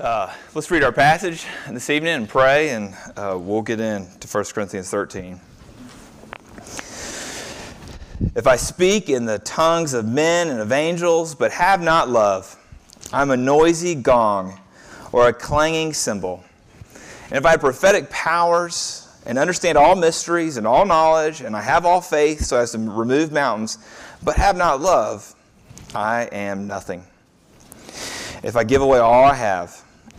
Uh, let's read our passage this evening and pray, and uh, we'll get into 1 Corinthians 13. If I speak in the tongues of men and of angels, but have not love, I'm a noisy gong or a clanging cymbal. And if I have prophetic powers and understand all mysteries and all knowledge, and I have all faith so as to remove mountains, but have not love, I am nothing. If I give away all I have,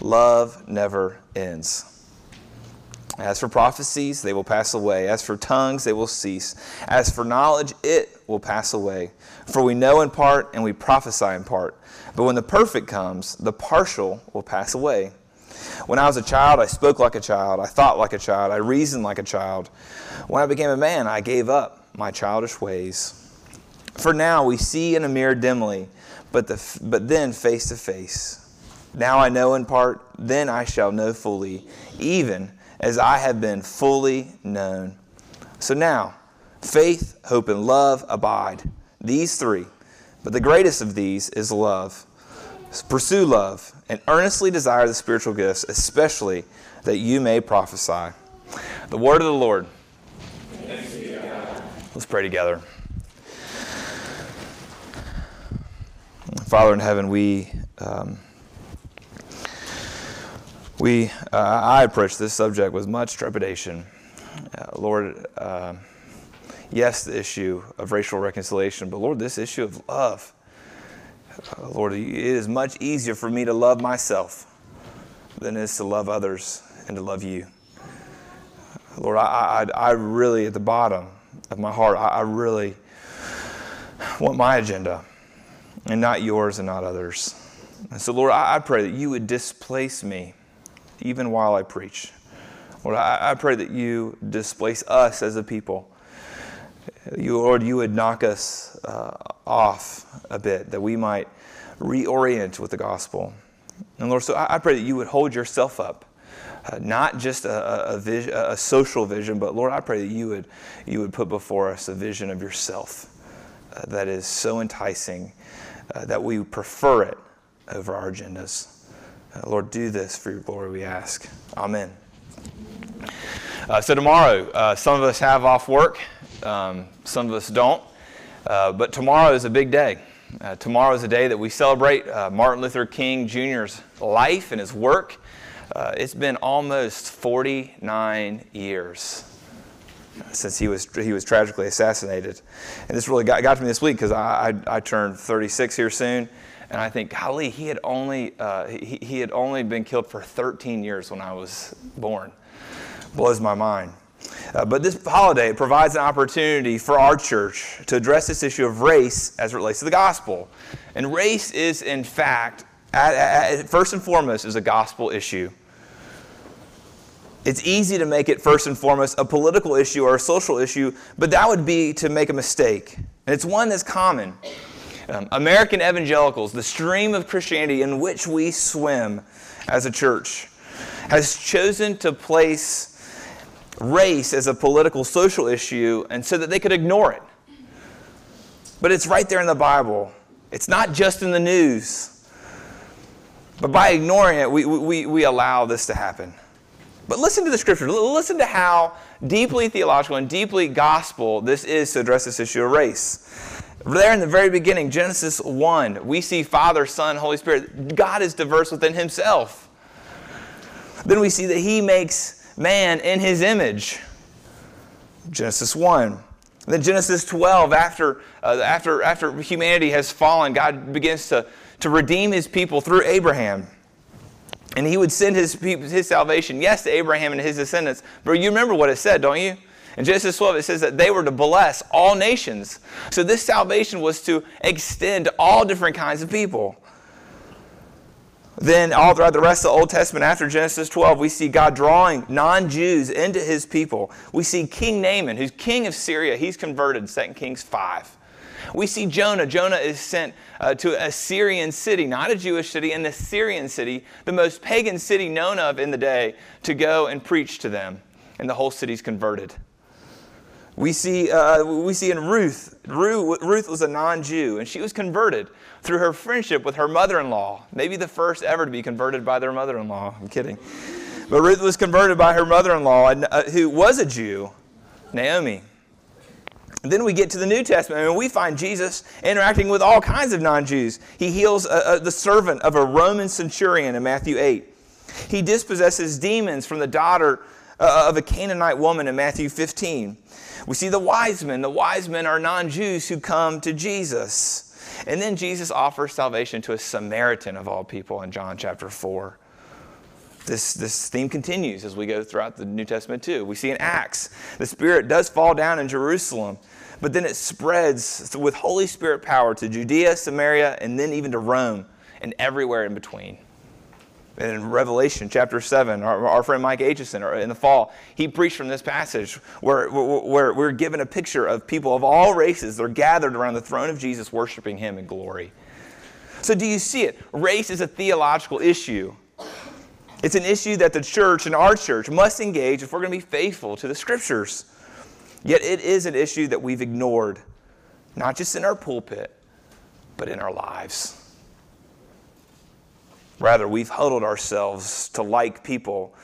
Love never ends. As for prophecies, they will pass away. As for tongues, they will cease. As for knowledge, it will pass away. For we know in part and we prophesy in part. But when the perfect comes, the partial will pass away. When I was a child, I spoke like a child. I thought like a child. I reasoned like a child. When I became a man, I gave up my childish ways. For now we see in a mirror dimly, but, the, but then face to face. Now I know in part, then I shall know fully, even as I have been fully known. So now, faith, hope, and love abide. These three. But the greatest of these is love. Pursue love and earnestly desire the spiritual gifts, especially that you may prophesy. The word of the Lord. Let's pray together. Father in heaven, we. Um, we, uh, I approach this subject with much trepidation. Uh, Lord, uh, yes, the issue of racial reconciliation, but Lord, this issue of love. Uh, Lord, it is much easier for me to love myself than it is to love others and to love you. Lord, I, I, I really, at the bottom of my heart, I, I really want my agenda and not yours and not others. And so, Lord, I, I pray that you would displace me even while I preach. Lord, I, I pray that you displace us as a people. You, Lord, you would knock us uh, off a bit, that we might reorient with the gospel. And Lord, so I, I pray that you would hold yourself up. Uh, not just a, a, vision, a social vision, but Lord, I pray that you would, you would put before us a vision of yourself uh, that is so enticing uh, that we prefer it over our agendas. Uh, Lord, do this for your glory, we ask. Amen. Uh, so, tomorrow, uh, some of us have off work, um, some of us don't. Uh, but tomorrow is a big day. Uh, tomorrow is a day that we celebrate uh, Martin Luther King Jr.'s life and his work. it's been almost 49 years since he was, he was tragically assassinated. And this really got, got to me this week because I, I, I turned 36 here soon. And I think, golly, he had only, uh, he, he had only been killed for 13 years when I was born. Blows my mind. Uh, but this holiday provides an opportunity for our church to address this issue of race as it relates to the gospel. And race is, in fact, at, at, first and foremost, is a gospel issue. It's easy to make it first and foremost a political issue or a social issue, but that would be to make a mistake. And it's one that's common. Um, American evangelicals, the stream of Christianity in which we swim as a church, has chosen to place race as a political social issue and so that they could ignore it. But it's right there in the Bible. It's not just in the news. But by ignoring it, we, we, we allow this to happen. But listen to the scripture. Listen to how deeply theological and deeply gospel this is to address this issue of race. There in the very beginning, Genesis 1, we see Father, Son, Holy Spirit. God is diverse within himself. Then we see that he makes man in his image. Genesis 1. then Genesis 12, after, uh, after, after humanity has fallen, God begins to, to redeem his people through Abraham. And he would send his, his salvation, yes, to Abraham and his descendants. But you remember what it said, don't you? In Genesis 12, it says that they were to bless all nations. So this salvation was to extend to all different kinds of people. Then, all throughout the rest of the Old Testament, after Genesis 12, we see God drawing non Jews into his people. We see King Naaman, who's king of Syria, he's converted, 2 Kings 5. We see Jonah. Jonah is sent uh, to a Syrian city, not a Jewish city, in the Syrian city, the most pagan city known of in the day, to go and preach to them. And the whole city's converted. We see, uh, we see in Ruth, Ruth, Ruth was a non Jew, and she was converted through her friendship with her mother in law. Maybe the first ever to be converted by their mother in law. I'm kidding. But Ruth was converted by her mother in law, uh, who was a Jew, Naomi. Then we get to the New Testament, and we find Jesus interacting with all kinds of non Jews. He heals a, a, the servant of a Roman centurion in Matthew 8. He dispossesses demons from the daughter uh, of a Canaanite woman in Matthew 15. We see the wise men. The wise men are non Jews who come to Jesus. And then Jesus offers salvation to a Samaritan of all people in John chapter 4 this, this theme continues as we go throughout the New Testament too. We see in Acts, the Spirit does fall down in Jerusalem, but then it spreads with Holy Spirit power to Judea, Samaria, and then even to Rome and everywhere in between. In Revelation chapter 7, our, our friend Mike Aitchison, in the fall, he preached from this passage where, where we're given a picture of people of all races. They're gathered around the throne of Jesus, worshiping him in glory. So, do you see it? Race is a theological issue. It's an issue that the church and our church must engage if we're going to be faithful to the scriptures. Yet it is an issue that we've ignored, not just in our pulpit, but in our lives. Rather, we've huddled ourselves to like people.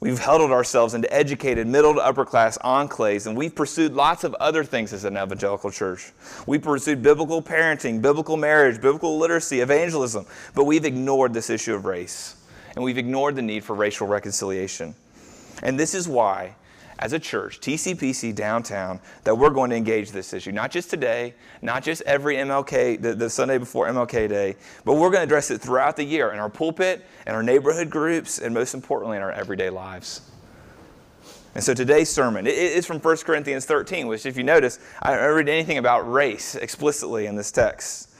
We've huddled ourselves into educated middle to upper class enclaves, and we've pursued lots of other things as an evangelical church. We pursued biblical parenting, biblical marriage, biblical literacy, evangelism, but we've ignored this issue of race and we've ignored the need for racial reconciliation. And this is why, as a church, TCPC downtown, that we're going to engage this issue. Not just today, not just every MLK, the, the Sunday before MLK Day, but we're going to address it throughout the year in our pulpit, in our neighborhood groups, and most importantly, in our everyday lives. And so today's sermon is from 1 Corinthians 13, which, if you notice, I don't read anything about race explicitly in this text.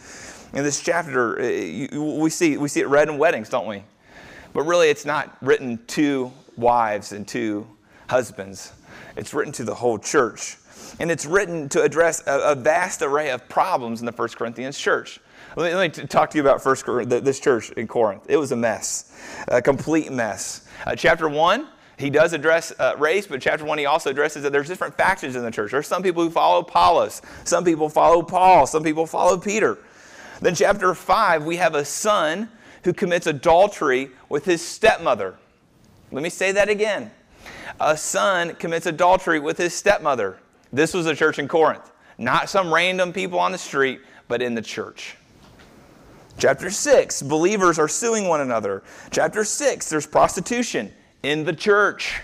In this chapter, we see, we see it read in weddings, don't we? But really, it's not written to wives and to husbands, it's written to the whole church. And it's written to address a, a vast array of problems in the First Corinthians church. Let me, let me talk to you about first, this church in Corinth. It was a mess, a complete mess. Uh, chapter 1, he does address uh, race, but chapter 1, he also addresses that there's different factions in the church. There's some people who follow Apollos, some people follow Paul, some people follow Peter. Then, chapter 5, we have a son who commits adultery with his stepmother. Let me say that again. A son commits adultery with his stepmother. This was a church in Corinth, not some random people on the street, but in the church. Chapter 6, believers are suing one another. Chapter 6, there's prostitution in the church.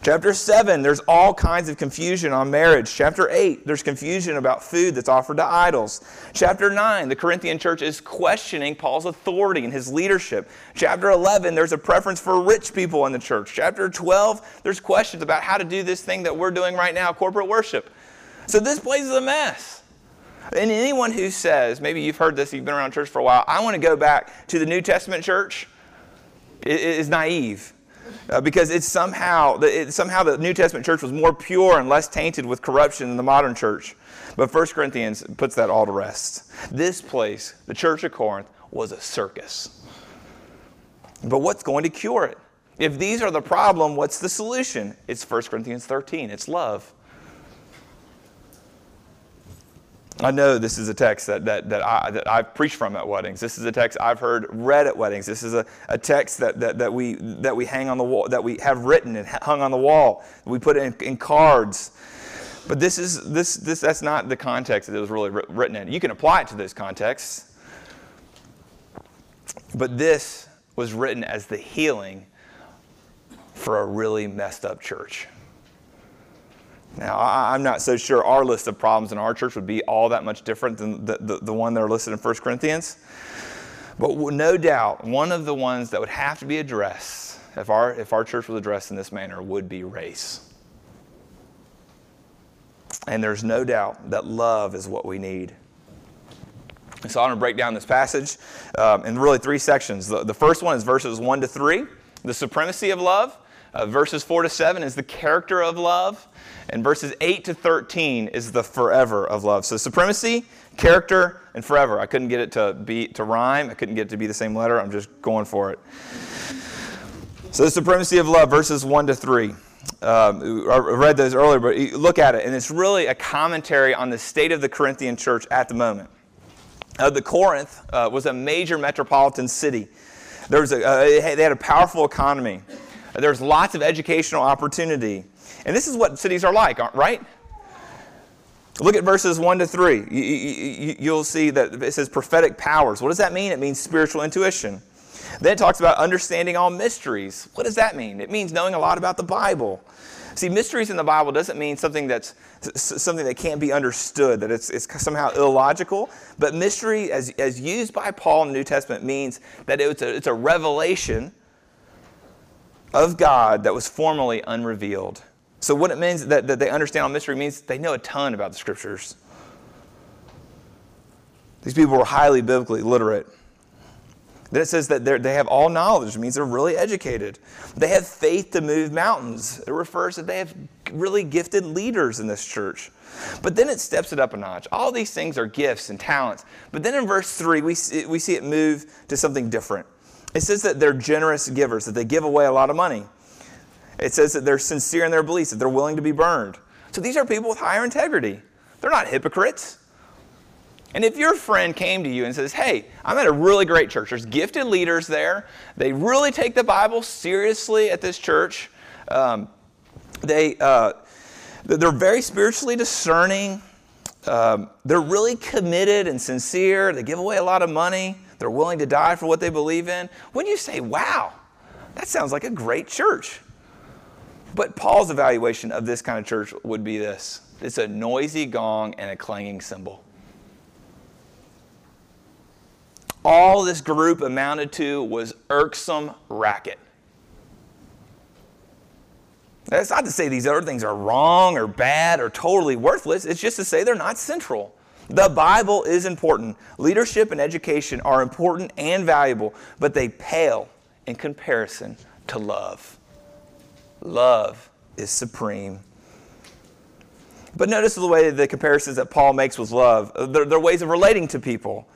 Chapter 7, there's all kinds of confusion on marriage. Chapter 8, there's confusion about food that's offered to idols. Chapter 9, the Corinthian church is questioning Paul's authority and his leadership. Chapter 11, there's a preference for rich people in the church. Chapter 12, there's questions about how to do this thing that we're doing right now, corporate worship. So this place is a mess. And anyone who says, maybe you've heard this, you've been around church for a while, I want to go back to the New Testament church, is naive uh, because it's somehow, it, somehow the New Testament church was more pure and less tainted with corruption than the modern church. But 1 Corinthians puts that all to rest. This place, the church of Corinth, was a circus. But what's going to cure it? If these are the problem, what's the solution? It's 1 Corinthians 13. It's love. I know this is a text that, that, that, I, that I've preached from at weddings. This is a text I've heard read at weddings. This is a, a text that, that, that, we, that we hang on the wall, that we have written and hung on the wall. We put it in, in cards. But this is, this, this, that's not the context that it was really written in. You can apply it to those contexts. But this was written as the healing for a really messed up church. Now, I'm not so sure our list of problems in our church would be all that much different than the, the, the one that are listed in 1 Corinthians. But no doubt, one of the ones that would have to be addressed if our, if our church was addressed in this manner would be race. And there's no doubt that love is what we need. So I'm going to break down this passage um, in really three sections. The, the first one is verses 1 to 3, the supremacy of love. Uh, verses 4 to 7 is the character of love. And verses 8 to 13 is the forever of love. So supremacy, character, and forever. I couldn't get it to be to rhyme. I couldn't get it to be the same letter. I'm just going for it. So the supremacy of love, verses 1 to 3. Um, I read those earlier, but look at it, and it's really a commentary on the state of the Corinthian church at the moment. Uh, the Corinth uh, was a major metropolitan city. There was a, uh, they had a powerful economy. There's lots of educational opportunity. And this is what cities are like, right? Look at verses 1 to 3. You, will see that it says prophetic powers. What does that mean? It means spiritual intuition. Then it talks about understanding all mysteries. What does that mean? It means knowing a lot about the Bible. See, mysteries in the Bible doesn't mean something that's something that can't be understood, that it's, it's somehow illogical. But mystery, as, as used by Paul in the New Testament, means that it's a, it's a revelation of God that was formerly unrevealed. So, what it means that, that they understand all mystery means they know a ton about the scriptures. These people were highly biblically literate. Then it says that they have all knowledge, it means they're really educated. They have faith to move mountains. It refers that they have really gifted leaders in this church. But then it steps it up a notch. All these things are gifts and talents. But then in verse 3, we see, we see it move to something different. It says that they're generous givers, that they give away a lot of money. It says that they're sincere in their beliefs, that they're willing to be burned. So these are people with higher integrity. They're not hypocrites. And if your friend came to you and says, Hey, I'm at a really great church, there's gifted leaders there, they really take the Bible seriously at this church, um, they, uh, they're very spiritually discerning, um, they're really committed and sincere, they give away a lot of money, they're willing to die for what they believe in. When you say, Wow, that sounds like a great church. But Paul's evaluation of this kind of church would be this it's a noisy gong and a clanging cymbal. all this group amounted to was irksome racket. That's not to say these other things are wrong or bad or totally worthless. It's just to say they're not central. The Bible is important. Leadership and education are important and valuable, but they pale in comparison to love. Love is supreme. But notice the way the comparisons that Paul makes with love. They're, they're ways of relating to people.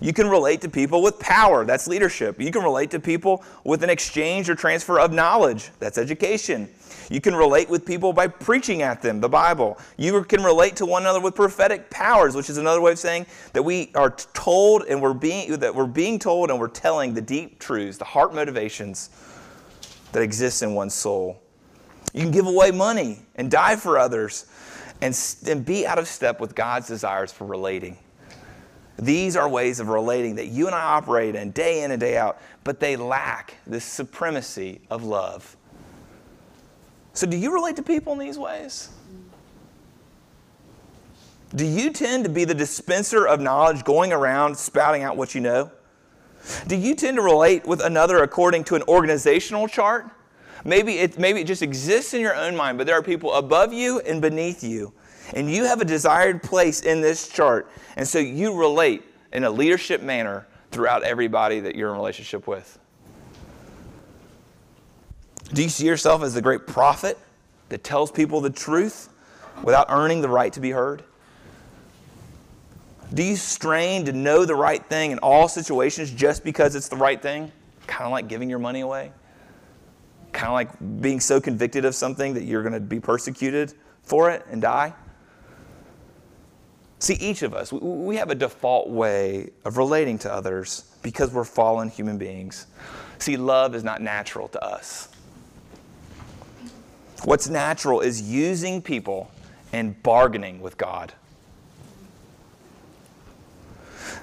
You can relate to people with power, that's leadership. You can relate to people with an exchange or transfer of knowledge, that's education. You can relate with people by preaching at them, the Bible. You can relate to one another with prophetic powers, which is another way of saying that we are told and we're being that we're being told and we're telling the deep truths, the heart motivations that exist in one's soul. You can give away money and die for others and, and be out of step with God's desires for relating. These are ways of relating that you and I operate in day in and day out, but they lack this supremacy of love. So, do you relate to people in these ways? Do you tend to be the dispenser of knowledge going around spouting out what you know? Do you tend to relate with another according to an organizational chart? Maybe it, maybe it just exists in your own mind, but there are people above you and beneath you. And you have a desired place in this chart. And so you relate in a leadership manner throughout everybody that you're in relationship with. Do you see yourself as the great prophet that tells people the truth without earning the right to be heard? Do you strain to know the right thing in all situations just because it's the right thing? Kind of like giving your money away? Kind of like being so convicted of something that you're going to be persecuted for it and die? See, each of us, we have a default way of relating to others because we're fallen human beings. See, love is not natural to us. What's natural is using people and bargaining with God.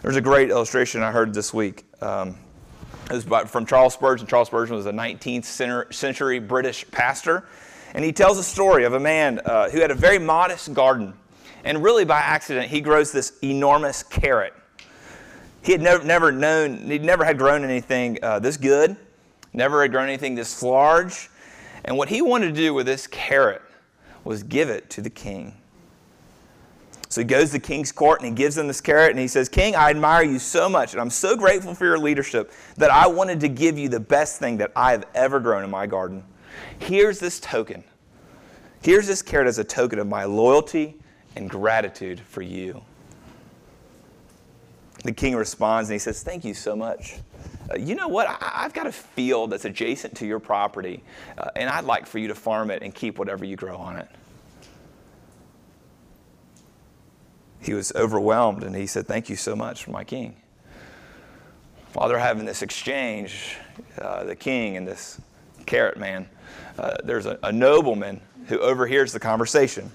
There's a great illustration I heard this week. Um, it was from Charles Spurgeon. Charles Spurgeon was a 19th century British pastor. And he tells a story of a man uh, who had a very modest garden and really, by accident, he grows this enormous carrot. He had never, never known, he never had grown anything uh, this good, never had grown anything this large. And what he wanted to do with this carrot was give it to the king. So he goes to the King's court and he gives him this carrot and he says, King, I admire you so much and I'm so grateful for your leadership that I wanted to give you the best thing that I have ever grown in my garden. Here's this token. Here's this carrot as a token of my loyalty and gratitude for you. The king responds and he says, Thank you so much. Uh, you know what? I, have got a field that's adjacent to your property, uh, and I'd like for you to farm it and keep whatever you grow on it. He was overwhelmed and he said, Thank you so much, my king. While they're having this exchange, uh, the king and this carrot man, uh, there's a, a nobleman who overhears the conversation.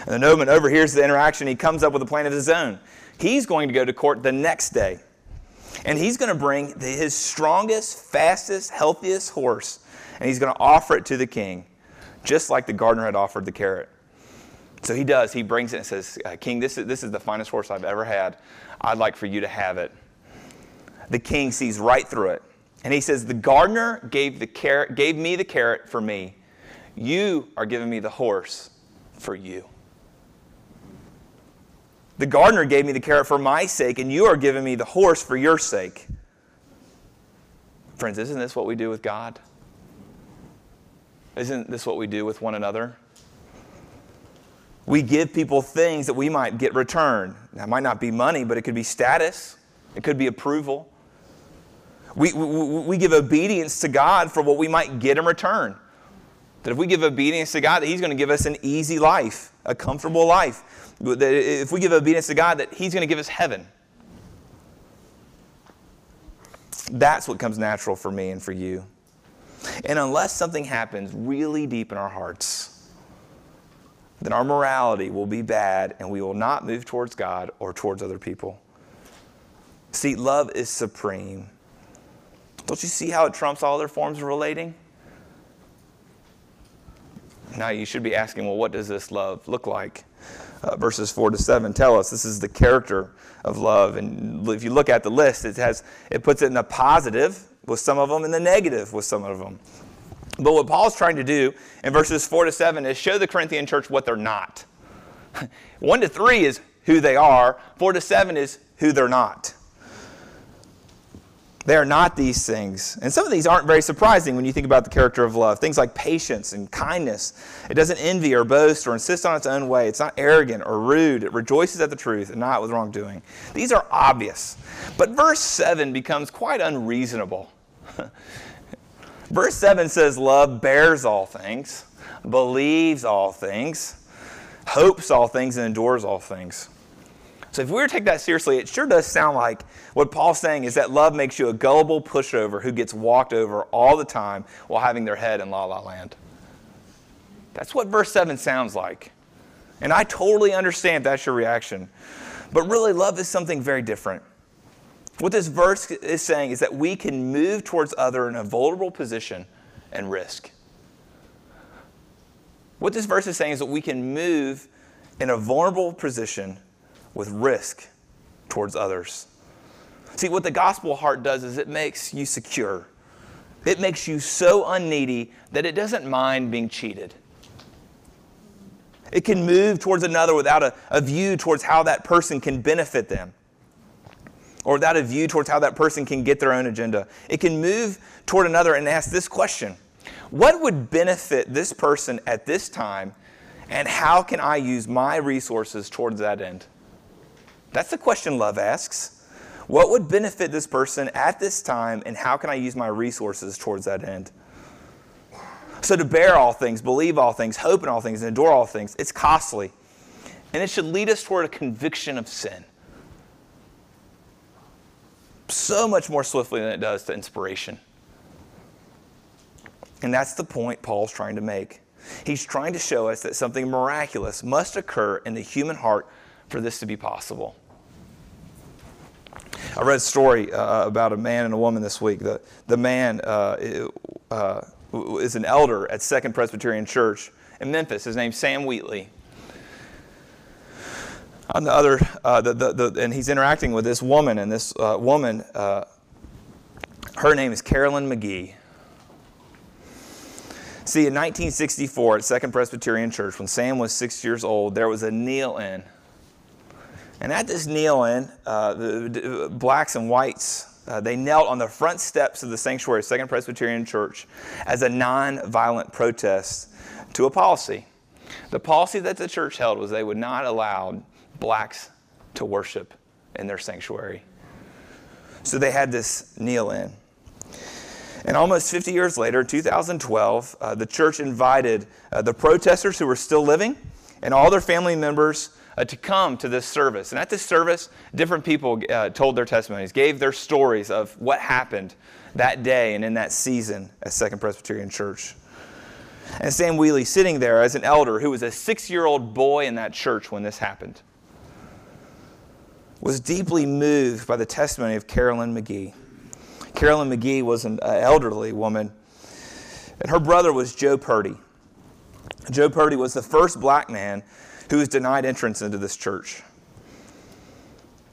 And the nobleman overhears the interaction. He comes up with a plan of his own. He's going to go to court the next day. And he's going to bring his strongest, fastest, healthiest horse, and he's going to offer it to the king, just like the gardener had offered the carrot. So he does. He brings it and says, uh, King, this is, this is the finest horse I've ever had. I'd like for you to have it. The king sees right through it. And he says, The gardener gave, the carrot, gave me the carrot for me. You are giving me the horse for you. The gardener gave me the carrot for my sake, and you are giving me the horse for your sake. Friends, isn't this what we do with God? Isn't this what we do with one another? We give people things that we might get returned. That might not be money, but it could be status, it could be approval. We, we, we give obedience to God for what we might get in return. That if we give obedience to God, that He's going to give us an easy life, a comfortable life. That if we give obedience to God, that He's going to give us heaven. That's what comes natural for me and for you. And unless something happens really deep in our hearts, then our morality will be bad and we will not move towards God or towards other people. See, love is supreme. Don't you see how it trumps all other forms of relating? Now you should be asking, well, what does this love look like? Uh, verses 4 to 7 tell us this is the character of love. And if you look at the list, it, has, it puts it in the positive with some of them and the negative with some of them. But what Paul's trying to do in verses 4 to 7 is show the Corinthian church what they're not. 1 to 3 is who they are, 4 to 7 is who they're not. They are not these things. And some of these aren't very surprising when you think about the character of love. Things like patience and kindness. It doesn't envy or boast or insist on its own way. It's not arrogant or rude. It rejoices at the truth and not with wrongdoing. These are obvious. But verse 7 becomes quite unreasonable. verse 7 says, Love bears all things, believes all things, hopes all things, and endures all things. So if we were to take that seriously, it sure does sound like what Paul's saying is that love makes you a gullible pushover who gets walked over all the time while having their head in la la land. That's what verse 7 sounds like. And I totally understand that's your reaction. But really, love is something very different. What this verse is saying is that we can move towards other in a vulnerable position and risk. What this verse is saying is that we can move in a vulnerable position with risk towards others. See, what the gospel heart does is it makes you secure. It makes you so unneedy that it doesn't mind being cheated. It can move towards another without a, a view towards how that person can benefit them or without a view towards how that person can get their own agenda. It can move toward another and ask this question What would benefit this person at this time, and how can I use my resources towards that end? That's the question love asks. What would benefit this person at this time, and how can I use my resources towards that end? So, to bear all things, believe all things, hope in all things, and endure all things, it's costly. And it should lead us toward a conviction of sin. So much more swiftly than it does to inspiration. And that's the point Paul's trying to make. He's trying to show us that something miraculous must occur in the human heart for this to be possible. I read a story uh, about a man and a woman this week. The, the man uh, uh, is an elder at Second Presbyterian Church in Memphis. His name's Sam Wheatley. On the other, uh, the, the, the, and he's interacting with this woman, and this uh, woman, uh, her name is Carolyn McGee. See, in 1964 at Second Presbyterian Church, when Sam was six years old, there was a kneel in And at this kneel in, uh, the, the blacks and whites uh, they knelt on the front steps of the sanctuary of Second Presbyterian Church as a non-violent protest to a policy. The policy that the church held was they would not allow blacks to worship in their sanctuary. So they had this kneel in. And almost 50 years later, 2012, uh, the church invited uh, the protesters who were still living and all their family members uh, to come to this service. And at this service, different people uh, told their testimonies, gave their stories of what happened that day and in that season at Second Presbyterian Church. And Sam Wheely, sitting there as an elder who was a six year old boy in that church when this happened, was deeply moved by the testimony of Carolyn McGee. Carolyn McGee was an elderly woman, and her brother was Joe Purdy. Joe Purdy was the first black man who was denied entrance into this church.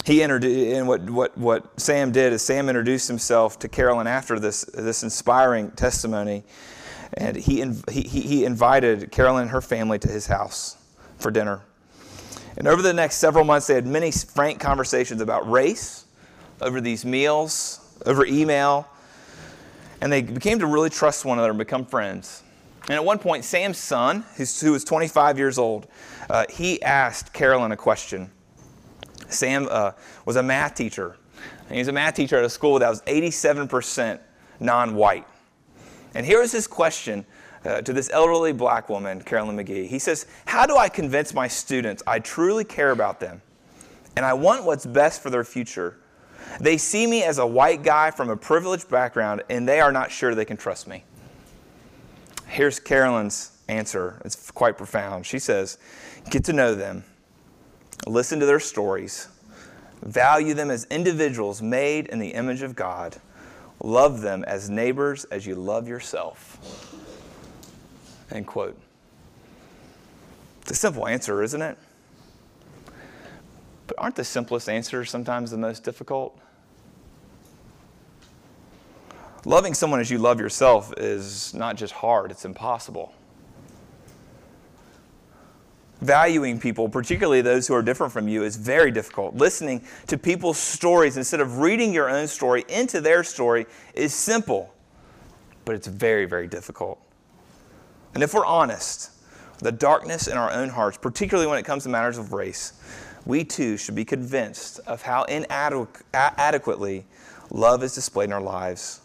He entered and what, what, what Sam did is Sam introduced himself to Carolyn after this, this inspiring testimony. And he, he, he invited Carolyn and her family to his house for dinner. And over the next several months, they had many frank conversations about race over these meals, over email. And they became to really trust one another and become friends. And at one point, Sam's son, who was 25 years old, uh, he asked Carolyn a question. Sam uh, was a math teacher. And he was a math teacher at a school that was 87% non white. And here was his question uh, to this elderly black woman, Carolyn McGee. He says, How do I convince my students I truly care about them and I want what's best for their future? They see me as a white guy from a privileged background and they are not sure they can trust me. Here's Carolyn's answer. It's quite profound. She says, Get to know them, listen to their stories, value them as individuals made in the image of God, love them as neighbors as you love yourself. End quote. It's a simple answer, isn't it? But aren't the simplest answers sometimes the most difficult? Loving someone as you love yourself is not just hard, it's impossible. Valuing people, particularly those who are different from you, is very difficult. Listening to people's stories instead of reading your own story into their story is simple, but it's very, very difficult. And if we're honest, the darkness in our own hearts, particularly when it comes to matters of race, we too should be convinced of how inadequately love is displayed in our lives.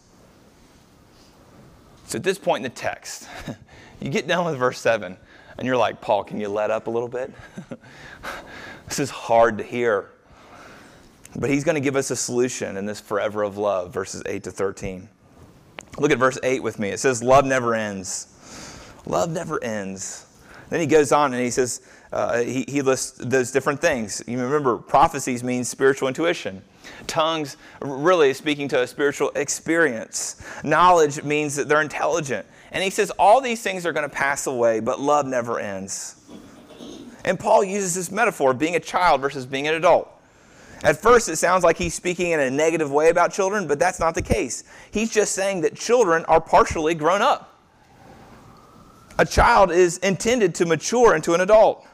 So at this point in the text, you get down with verse 7, and you're like, Paul, can you let up a little bit? this is hard to hear. But he's going to give us a solution in this forever of love, verses 8 to 13. Look at verse 8 with me. It says, Love never ends. Love never ends. Then he goes on and he says, uh, he, he lists those different things. You remember, prophecies means spiritual intuition. Tongues really speaking to a spiritual experience. Knowledge means that they're intelligent. And he says all these things are going to pass away, but love never ends. And Paul uses this metaphor of being a child versus being an adult. At first, it sounds like he's speaking in a negative way about children, but that's not the case. He's just saying that children are partially grown up. A child is intended to mature into an adult.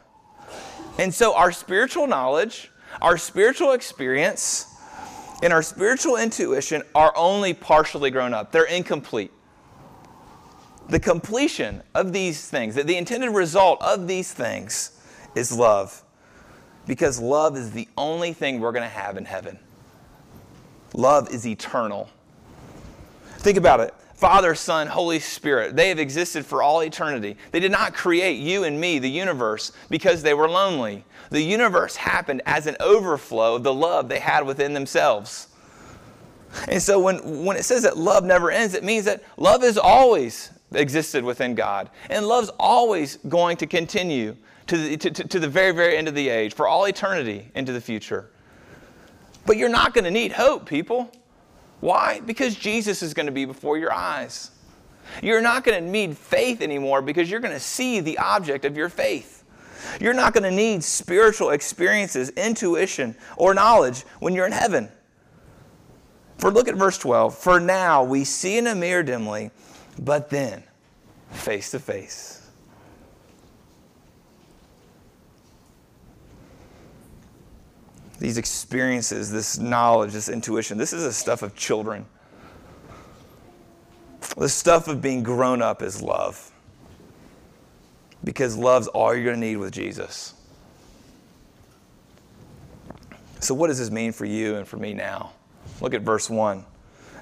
And so, our spiritual knowledge, our spiritual experience, and our spiritual intuition are only partially grown up, they're incomplete. The completion of these things, the intended result of these things, is love. Because love is the only thing we're going to have in heaven. Love is eternal. Think about it. Father, Son, Holy Spirit, they have existed for all eternity. They did not create you and me, the universe, because they were lonely. The universe happened as an overflow of the love they had within themselves. And so when, when it says that love never ends, it means that love has always existed within God. And love's always going to continue to the, to, to the very, very end of the age, for all eternity into the future. But you're not going to need hope, people. Why? Because Jesus is going to be before your eyes. You're not going to need faith anymore because you're going to see the object of your faith. You're not going to need spiritual experiences, intuition, or knowledge when you're in heaven. For look at verse 12. For now we see in a mirror dimly, but then face to face. These experiences, this knowledge, this intuition. This is the stuff of children. The stuff of being grown up is love. Because love's all you're going to need with Jesus. So, what does this mean for you and for me now? Look at verse 1.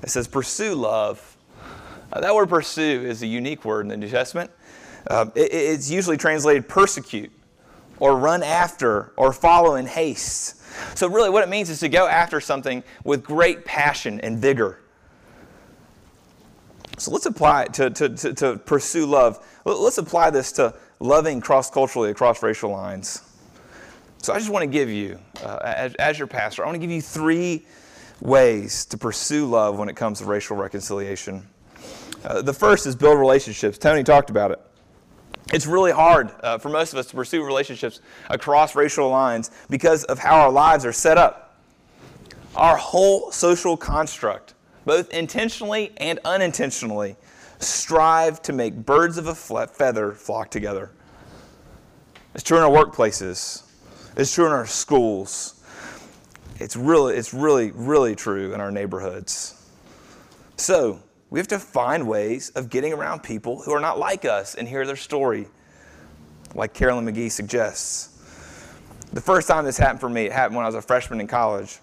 It says, Pursue love. Uh, that word pursue is a unique word in the New Testament. Uh, it, it's usually translated persecute or run after or follow in haste. So, really, what it means is to go after something with great passion and vigor. So, let's apply it to, to, to, to pursue love. Let's apply this to loving cross culturally across racial lines. So, I just want to give you, uh, as, as your pastor, I want to give you three ways to pursue love when it comes to racial reconciliation. Uh, the first is build relationships. Tony talked about it. It's really hard uh, for most of us to pursue relationships across racial lines because of how our lives are set up. Our whole social construct, both intentionally and unintentionally, strive to make birds of a feather flock together. It's true in our workplaces. It's true in our schools. It's really, it's really, really true in our neighborhoods. So, we have to find ways of getting around people who are not like us and hear their story, like Carolyn McGee suggests. The first time this happened for me, it happened when I was a freshman in college.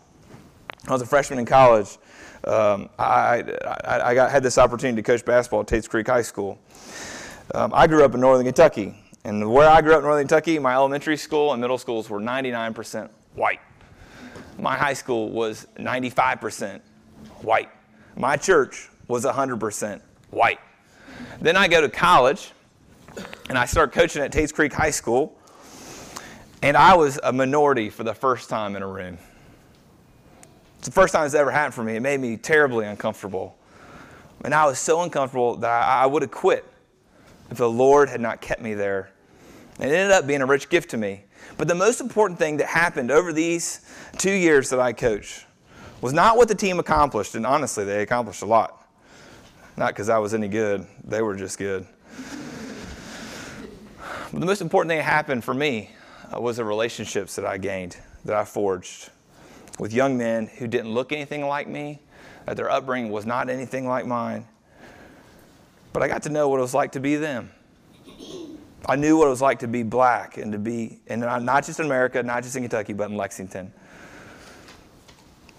I was a freshman in college. Um, I, I, I got, had this opportunity to coach basketball at Tates Creek High School. Um, I grew up in northern Kentucky. And where I grew up in northern Kentucky, my elementary school and middle schools were 99% white. My high school was 95% white. My church was 100% white. Then I go to college and I start coaching at Tates Creek High School, and I was a minority for the first time in a room. It's the first time it's ever happened for me. It made me terribly uncomfortable. And I was so uncomfortable that I, I would have quit if the Lord had not kept me there. It ended up being a rich gift to me. But the most important thing that happened over these two years that I coached was not what the team accomplished, and honestly, they accomplished a lot. Not because I was any good, they were just good. But the most important thing that happened for me uh, was the relationships that I gained, that I forged with young men who didn't look anything like me, that their upbringing was not anything like mine. But I got to know what it was like to be them. I knew what it was like to be black and to be, and not just in America, not just in Kentucky, but in Lexington.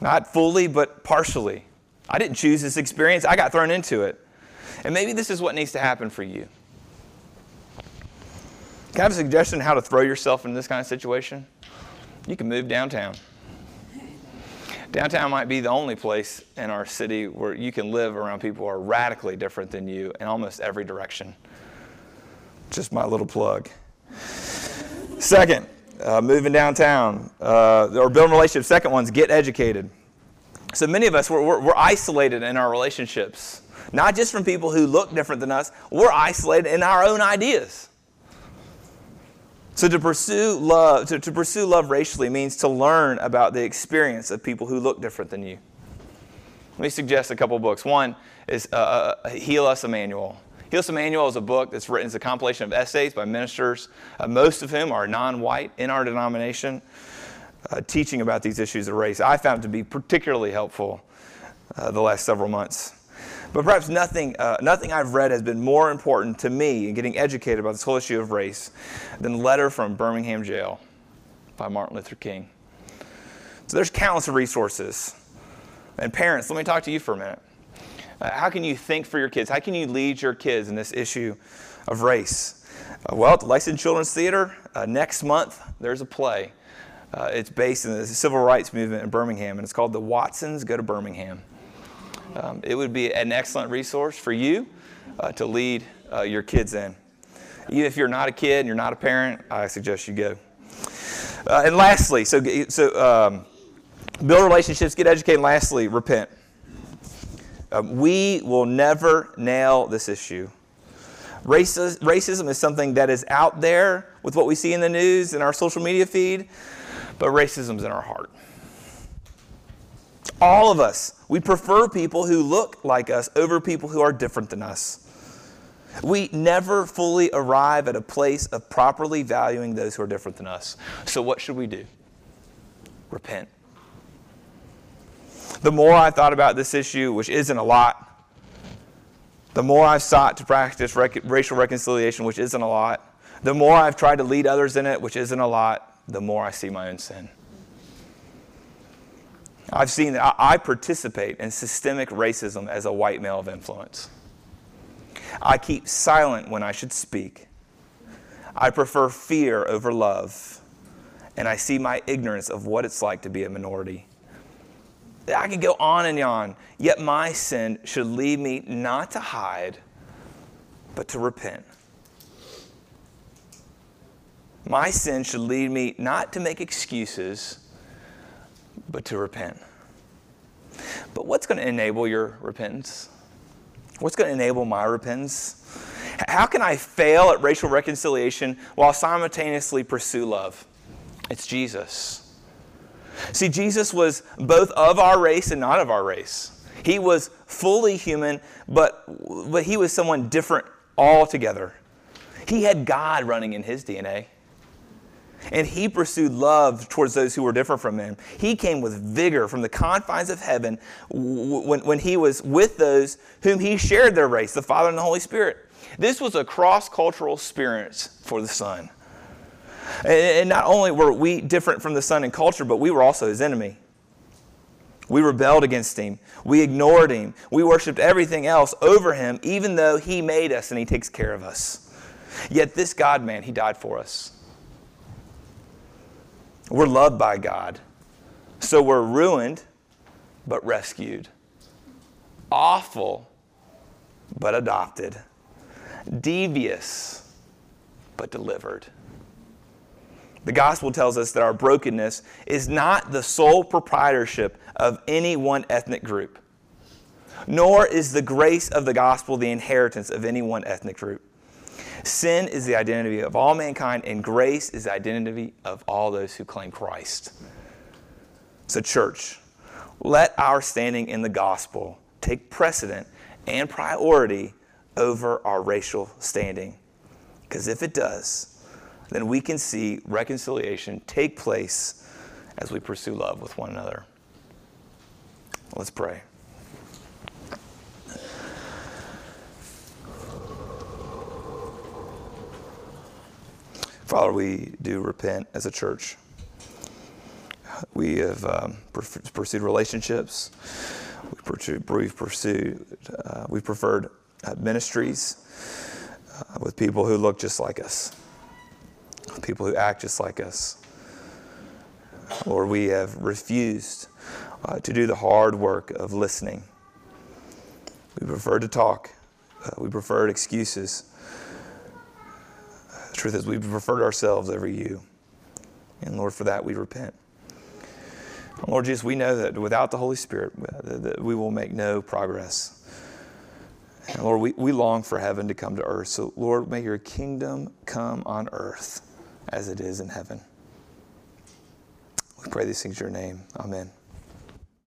Not fully, but partially. I didn't choose this experience, I got thrown into it. And maybe this is what needs to happen for you. Can I have a suggestion how to throw yourself in this kind of situation? You can move downtown. Downtown might be the only place in our city where you can live around people who are radically different than you in almost every direction. Just my little plug. Second, uh, moving downtown uh, or building relationships. Second one's get educated. So many of us, we're, we're, we're, isolated in our relationships, not just from people who look different than us, we're isolated in our own ideas. So to pursue love, to, to pursue love racially means to learn about the experience of people who look different than you. Let me suggest a couple books. One is uh, uh Heal Us Emmanuel. Heal Us Emmanuel is a book that's written as a compilation of essays by ministers, uh, most of whom are non-white in our denomination uh, teaching about these issues of race. I found to be particularly helpful uh, the last several months. But perhaps nothing, uh, nothing I've read has been more important to me in getting educated about this whole issue of race than the Letter from Birmingham Jail by Martin Luther King. So there's countless resources. And parents, let me talk to you for a minute. Uh, how can you think for your kids? How can you lead your kids in this issue of race? Uh, well, at the Lexington Children's Theater, uh, next month, there's a play uh, it's based in the civil rights movement in Birmingham, and it's called The Watsons Go to Birmingham. Um, it would be an excellent resource for you uh, to lead uh, your kids in. Even if you're not a kid and you're not a parent, I suggest you go. Uh, and lastly, so, so um, build relationships, get educated, and lastly, repent. Um, we will never nail this issue. racism is something that is out there with what we see in the news and our social media feed, but racism's in our heart. All of us, we prefer people who look like us over people who are different than us. We never fully arrive at a place of properly valuing those who are different than us. So, what should we do? repent. The more I thought about this issue, which isn't a lot, the more I've sought to practice rec- racial reconciliation, which isn't a lot, the more I've tried to lead others in it, which isn't a lot, the more I see my own sin. I've seen that I participate in systemic racism as a white male of influence. I keep silent when I should speak. I prefer fear over love. And I see my ignorance of what it's like to be a minority. I could go on and on, yet my sin should lead me not to hide, but to repent. My sin should lead me not to make excuses, but to repent. But what's going to enable your repentance? What's going to enable my repentance? How can I fail at racial reconciliation while simultaneously pursue love? It's Jesus. See, Jesus was both of our race and not of our race. He was fully human, but, but he was someone different altogether. He had God running in his DNA. And he pursued love towards those who were different from him. He came with vigor from the confines of heaven when, when he was with those whom he shared their race, the Father and the Holy Spirit. This was a cross cultural experience for the Son. And not only were we different from the Son in culture, but we were also his enemy. We rebelled against him. We ignored him. We worshiped everything else over him, even though he made us and he takes care of us. Yet this God man, he died for us. We're loved by God. So we're ruined, but rescued. Awful, but adopted. Devious, but delivered. The gospel tells us that our brokenness is not the sole proprietorship of any one ethnic group, nor is the grace of the gospel the inheritance of any one ethnic group. Sin is the identity of all mankind, and grace is the identity of all those who claim Christ. So, church, let our standing in the gospel take precedent and priority over our racial standing. Because if it does, then we can see reconciliation take place as we pursue love with one another. Let's pray. Father, we do repent as a church. We have um, pursued relationships. We've pursued, we've, pursued, uh, we've preferred uh, ministries uh, with people who look just like us, people who act just like us. Lord, we have refused uh, to do the hard work of listening. We prefer to talk. Uh, we preferred excuses truth is, we've preferred ourselves over you. And Lord, for that we repent. Lord Jesus, we know that without the Holy Spirit, uh, that we will make no progress. And Lord, we, we long for heaven to come to earth. So, Lord, may your kingdom come on earth as it is in heaven. We pray these things in your name. Amen.